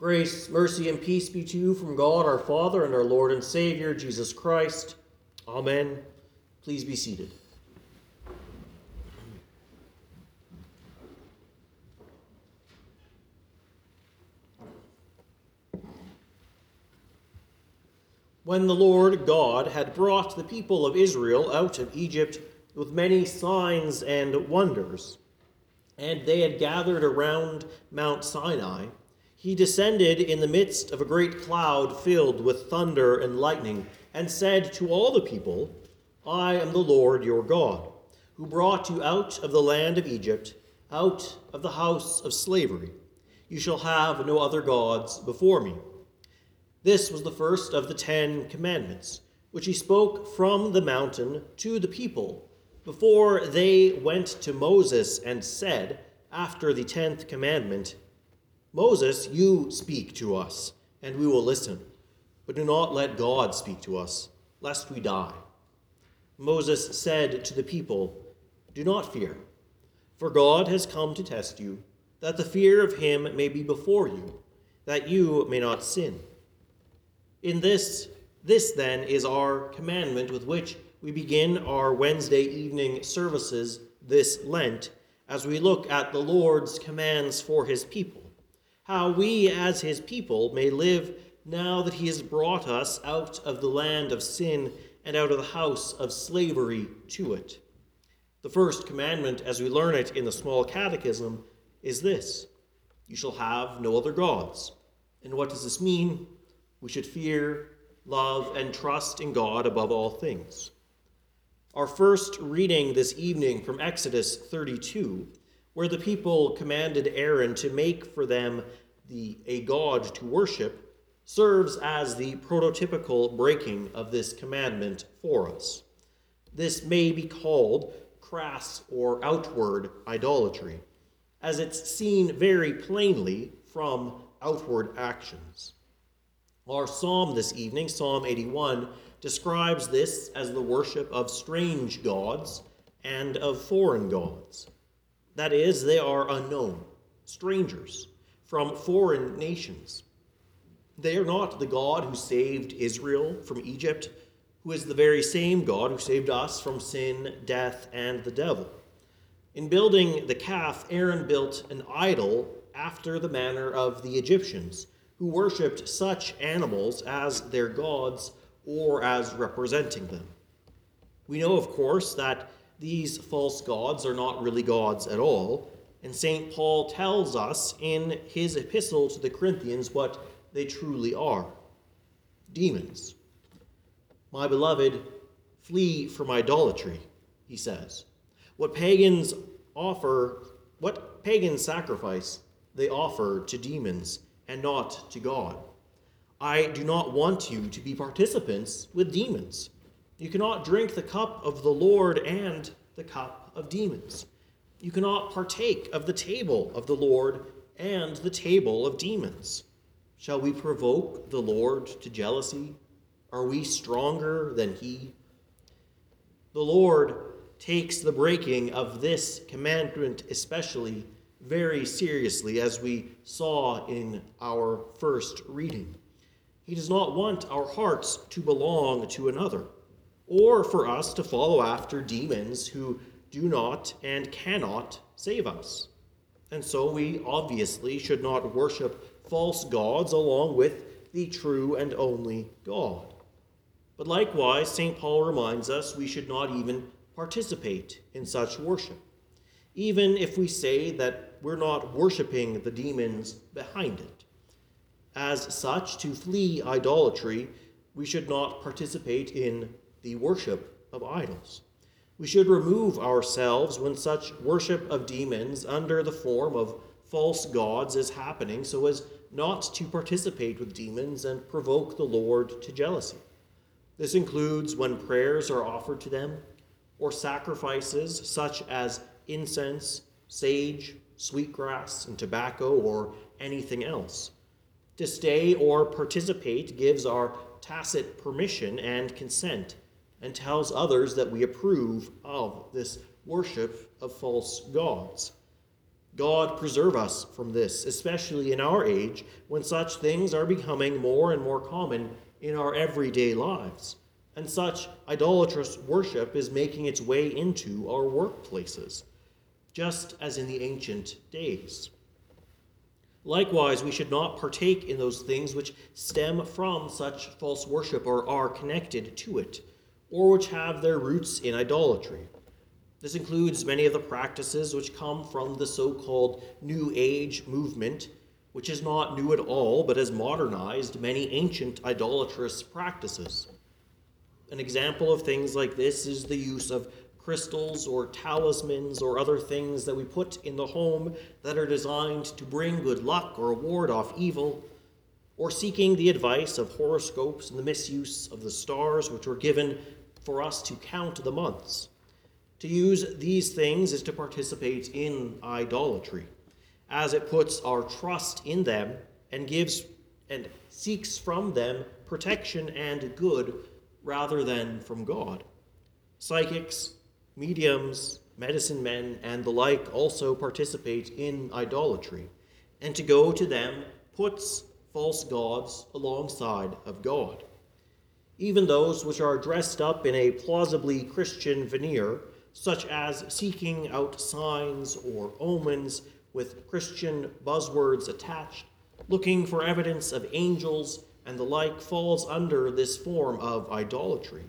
Grace, mercy, and peace be to you from God our Father and our Lord and Savior, Jesus Christ. Amen. Please be seated. When the Lord God had brought the people of Israel out of Egypt with many signs and wonders, and they had gathered around Mount Sinai, he descended in the midst of a great cloud filled with thunder and lightning, and said to all the people, I am the Lord your God, who brought you out of the land of Egypt, out of the house of slavery. You shall have no other gods before me. This was the first of the Ten Commandments, which he spoke from the mountain to the people before they went to Moses and said, after the tenth commandment, Moses, you speak to us, and we will listen, but do not let God speak to us, lest we die. Moses said to the people, Do not fear, for God has come to test you, that the fear of him may be before you, that you may not sin. In this, this then is our commandment with which we begin our Wednesday evening services this Lent as we look at the Lord's commands for his people how we as his people may live now that he has brought us out of the land of sin and out of the house of slavery to it. The first commandment, as we learn it in the small catechism, is this You shall have no other gods. And what does this mean? We should fear, love, and trust in God above all things. Our first reading this evening from Exodus 32 where the people commanded Aaron to make for them the, a god to worship, serves as the prototypical breaking of this commandment for us. This may be called crass or outward idolatry, as it's seen very plainly from outward actions. Our psalm this evening, Psalm 81, describes this as the worship of strange gods and of foreign gods. That is, they are unknown, strangers from foreign nations. They are not the God who saved Israel from Egypt, who is the very same God who saved us from sin, death, and the devil. In building the calf, Aaron built an idol after the manner of the Egyptians, who worshipped such animals as their gods or as representing them. We know, of course, that these false gods are not really gods at all. And St. Paul tells us in his epistle to the Corinthians what they truly are demons. My beloved, flee from idolatry, he says. What pagans offer, what pagan sacrifice they offer to demons and not to God. I do not want you to be participants with demons. You cannot drink the cup of the Lord and the cup of demons. You cannot partake of the table of the Lord and the table of demons. Shall we provoke the Lord to jealousy? Are we stronger than he? The Lord takes the breaking of this commandment especially very seriously, as we saw in our first reading. He does not want our hearts to belong to another or for us to follow after demons who do not and cannot save us. And so we obviously should not worship false gods along with the true and only God. But likewise, St. Paul reminds us we should not even participate in such worship, even if we say that we're not worshiping the demons behind it. As such, to flee idolatry, we should not participate in the worship of idols. We should remove ourselves when such worship of demons under the form of false gods is happening so as not to participate with demons and provoke the Lord to jealousy. This includes when prayers are offered to them or sacrifices such as incense, sage, sweetgrass, and tobacco, or anything else. To stay or participate gives our tacit permission and consent and tells others that we approve of this worship of false gods. God preserve us from this, especially in our age when such things are becoming more and more common in our everyday lives, and such idolatrous worship is making its way into our workplaces, just as in the ancient days. Likewise, we should not partake in those things which stem from such false worship or are connected to it, or which have their roots in idolatry. This includes many of the practices which come from the so called New Age movement, which is not new at all, but has modernized many ancient idolatrous practices. An example of things like this is the use of crystals or talismans or other things that we put in the home that are designed to bring good luck or ward off evil, or seeking the advice of horoscopes and the misuse of the stars which were given for us to count the months. To use these things is to participate in idolatry, as it puts our trust in them and gives and seeks from them protection and good rather than from God. Psychics, mediums, medicine men, and the like also participate in idolatry, and to go to them puts false gods alongside of God. Even those which are dressed up in a plausibly Christian veneer such as seeking out signs or omens with Christian buzzwords attached, looking for evidence of angels and the like, falls under this form of idolatry.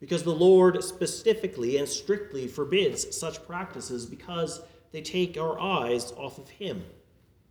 Because the Lord specifically and strictly forbids such practices because they take our eyes off of Him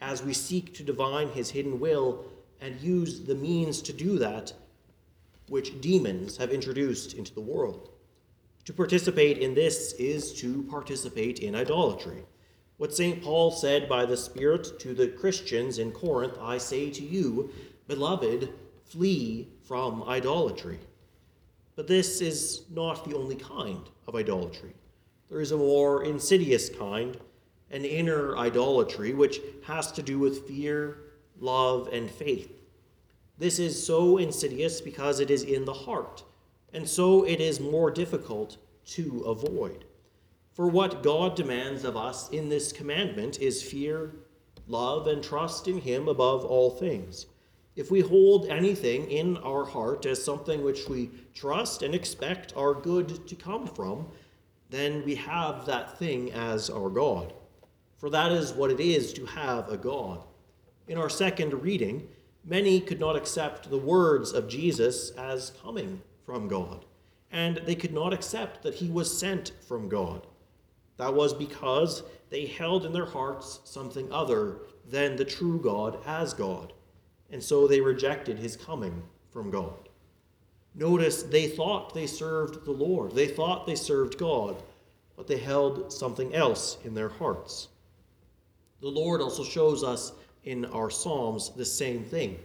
as we seek to divine His hidden will and use the means to do that which demons have introduced into the world. To participate in this is to participate in idolatry. What St. Paul said by the Spirit to the Christians in Corinth I say to you, beloved, flee from idolatry. But this is not the only kind of idolatry. There is a more insidious kind, an inner idolatry, which has to do with fear, love, and faith. This is so insidious because it is in the heart and so it is more difficult to avoid. For what God demands of us in this commandment is fear, love, and trust in Him above all things. If we hold anything in our heart as something which we trust and expect our good to come from, then we have that thing as our God. For that is what it is to have a God. In our second reading, many could not accept the words of Jesus as coming from God, and they could not accept that he was sent from God. That was because they held in their hearts something other than the true God as God, and so they rejected his coming from God. Notice they thought they served the Lord, they thought they served God, but they held something else in their hearts. The Lord also shows us in our Psalms the same thing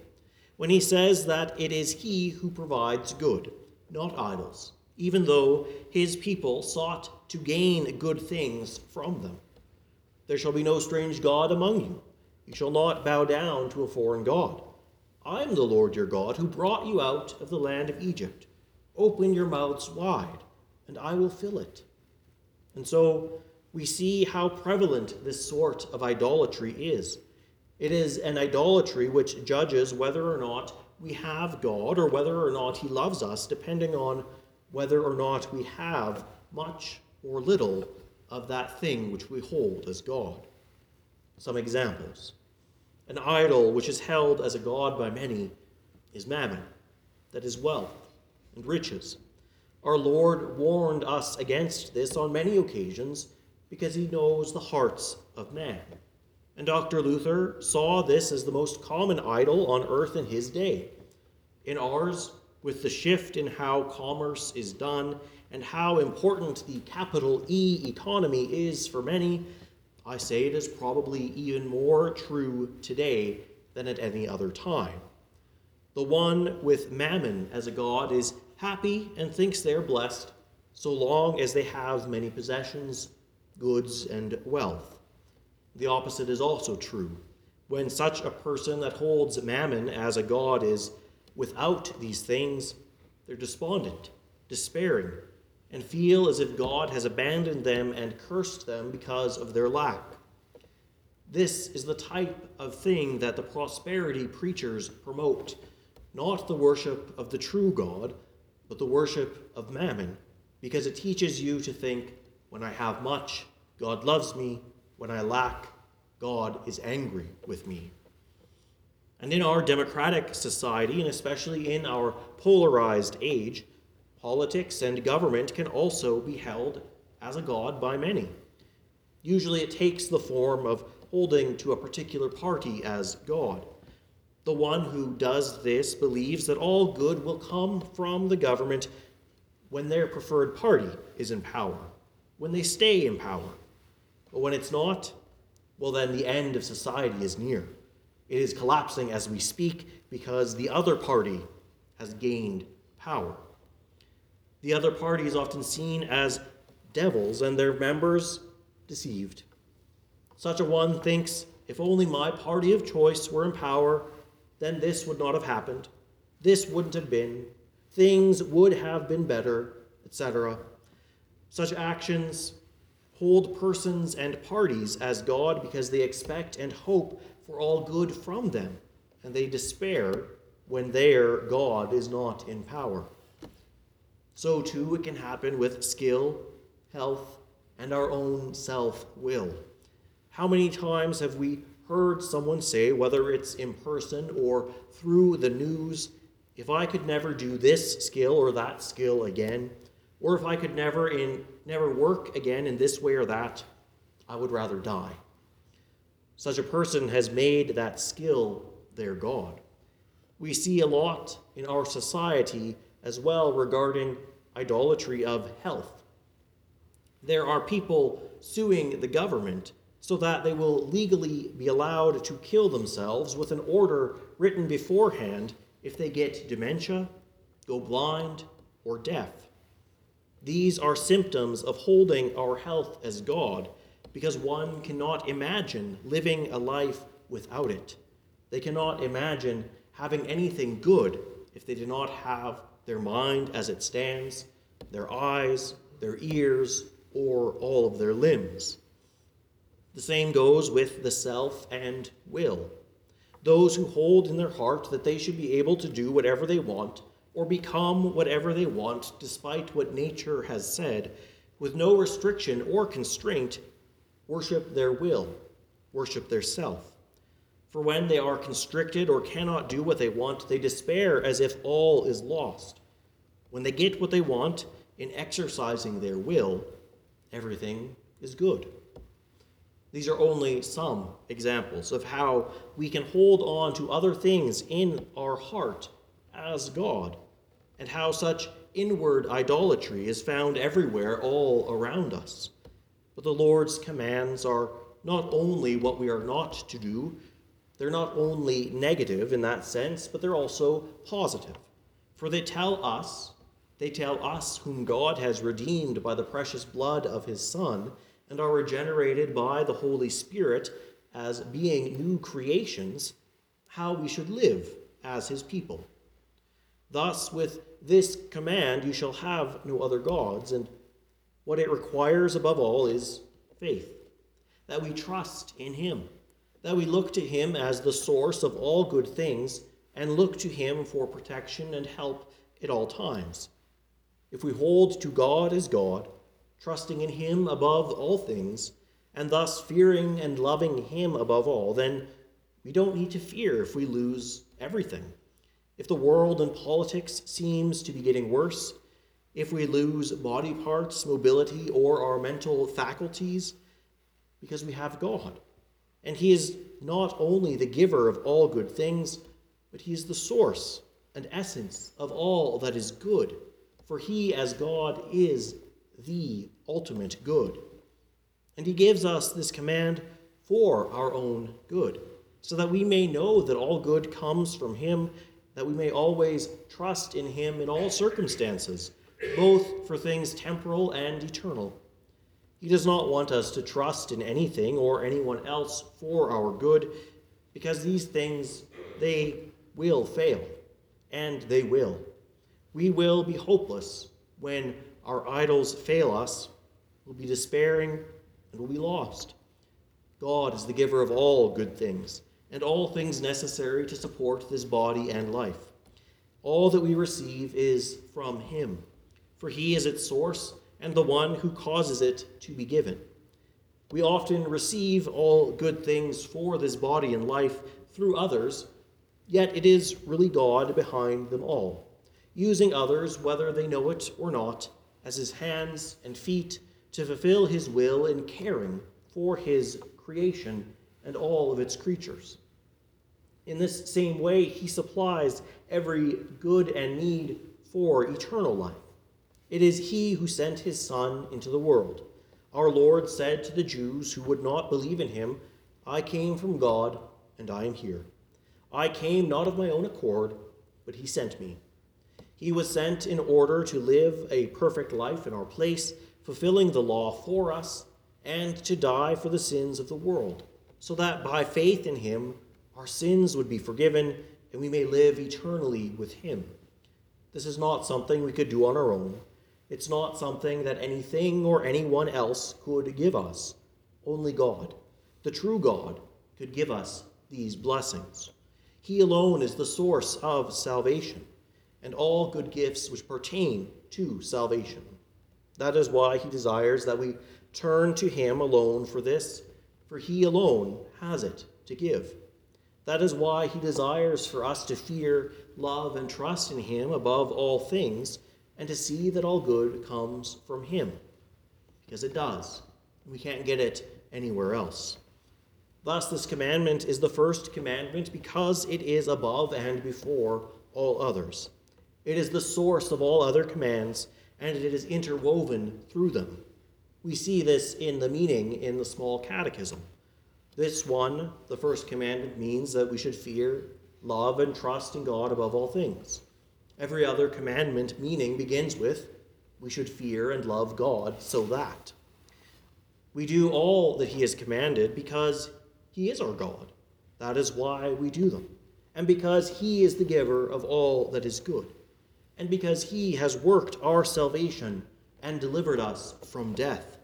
when he says that it is he who provides good not idols, even though his people sought to gain good things from them. There shall be no strange God among you. You shall not bow down to a foreign God. I am the Lord your God, who brought you out of the land of Egypt. Open your mouths wide, and I will fill it. And so we see how prevalent this sort of idolatry is. It is an idolatry which judges whether or not we have God or whether or not He loves us, depending on whether or not we have much or little of that thing which we hold as God. Some examples. An idol which is held as a god by many is mammon, that is wealth and riches. Our Lord warned us against this on many occasions because he knows the hearts of man. And Dr. Luther saw this as the most common idol on earth in his day. In ours, with the shift in how commerce is done and how important the capital E economy is for many, I say it is probably even more true today than at any other time. The one with mammon as a god is happy and thinks they are blessed so long as they have many possessions, goods, and wealth. The opposite is also true. When such a person that holds mammon as a god is without these things, they're despondent, despairing, and feel as if God has abandoned them and cursed them because of their lack. This is the type of thing that the prosperity preachers promote not the worship of the true God, but the worship of mammon, because it teaches you to think, when I have much, God loves me. When I lack, God is angry with me. And in our democratic society, and especially in our polarized age, politics and government can also be held as a god by many. Usually it takes the form of holding to a particular party as God. The one who does this believes that all good will come from the government when their preferred party is in power, when they stay in power. But when it's not, well, then the end of society is near. It is collapsing as we speak because the other party has gained power. The other party is often seen as devils and their members deceived. Such a one thinks, if only my party of choice were in power, then this would not have happened. This wouldn't have been. Things would have been better, etc. Such actions hold persons and parties as God because they expect and hope for all good from them, and they despair when their God is not in power. So too it can happen with skill, health, and our own self will. How many times have we heard someone say, whether it's in person or through the news, if I could never do this skill or that skill again, or if I could never in never work again in this way or that, I would rather die. Such a person has made that skill their God. We see a lot in our society as well regarding idolatry of health. There are people suing the government so that they will legally be allowed to kill themselves with an order written beforehand if they get dementia, go blind, or deaf. These are symptoms of holding our health as God because one cannot imagine living a life without it. They cannot imagine having anything good if they do not have their mind as it stands, their eyes, their ears, or all of their limbs. The same goes with the self and will. Those who hold in their heart that they should be able to do whatever they want or become whatever they want despite what nature has said, with no restriction or constraint, worship their will, worship their self. For when they are constricted or cannot do what they want, they despair as if all is lost. When they get what they want in exercising their will, everything is good. These are only some examples of how we can hold on to other things in our heart as God, and how such inward idolatry is found everywhere all around us. But the Lord's commands are not only what we are not to do, they're not only negative in that sense, but they're also positive. For they tell us, they tell us whom God has redeemed by the precious blood of his Son and are regenerated by the Holy Spirit as being new creations, how we should live as his people. Thus, with this command, you shall have no other gods, and what it requires above all is faith, that we trust in him, that we look to him as the source of all good things, and look to him for protection and help at all times. If we hold to God as God, trusting in Him above all things, and thus fearing and loving Him above all, then we don't need to fear if we lose everything. If the world and politics seems to be getting worse, if we lose body parts, mobility, or our mental faculties, because we have God. And He is not only the giver of all good things, but He is the source and essence of all that is good. For He, as God, is the ultimate good. And he gives us this command for our own good, so that we may know that all good comes from him, that we may always trust in him in all circumstances, both for things temporal and eternal. He does not want us to trust in anything or anyone else for our good, because these things, they will fail, and they will. We will be hopeless when our idols fail us, we'll be despairing and we'll be lost. God is the giver of all good things, and all things necessary to support this body and life. All that we receive is from Him, for He is its source and the one who causes it to be given. We often receive all good things for this body and life through others, yet it is really God behind them all, using others, whether they know it or not, as His hands and feet to fulfill His will in caring for His creation and all of its creatures. In this same way, He supplies every good and need for eternal life. It is He who sent His Son into the world. Our Lord said to the Jews who would not believe in Him, I came from God, and I am here. I came not of my own accord, but He sent me. He was sent in order to live a perfect life in our place, fulfilling the law for us, and to die for the sins of the world, so that by faith in Him our sins would be forgiven and we may live eternally with Him. This is not something we could do on our own. It's not something that anything or anyone else could give us. Only God, the true God, could give us these blessings. He alone is the source of salvation and all good gifts which pertain to salvation. That is why he desires that we turn to him alone for this, for he alone has it to give. That is why he desires for us to fear, love, and trust in him above all things and to see that all good comes from Him. Because it does. We can't get it anywhere else. Thus, this commandment is the first commandment because it is above and before all others. It is the source of all other commands, and it is interwoven through them. We see this in the meaning in the small catechism. This one, the first commandment, means that we should fear, love, and trust in God above all things. Every other commandment meaning begins with, we should fear and love God so that. We do all that He has commanded because He is our God. That is why we do them. And because He is the giver of all that is good. And because He has worked our salvation and delivered us from death.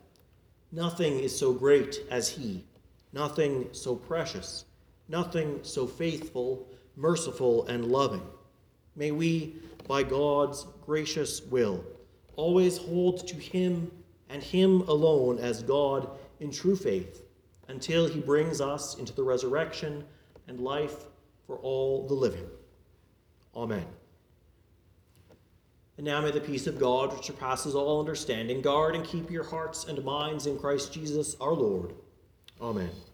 Nothing is so great as He, nothing so precious, nothing so faithful, merciful, and loving. May we, by God's gracious will, always hold to Him and Him alone as God in true faith until He brings us into the resurrection and life for all the living. Amen. And now may the peace of God, which surpasses all understanding, guard and keep your hearts and minds in Christ Jesus our Lord. Amen.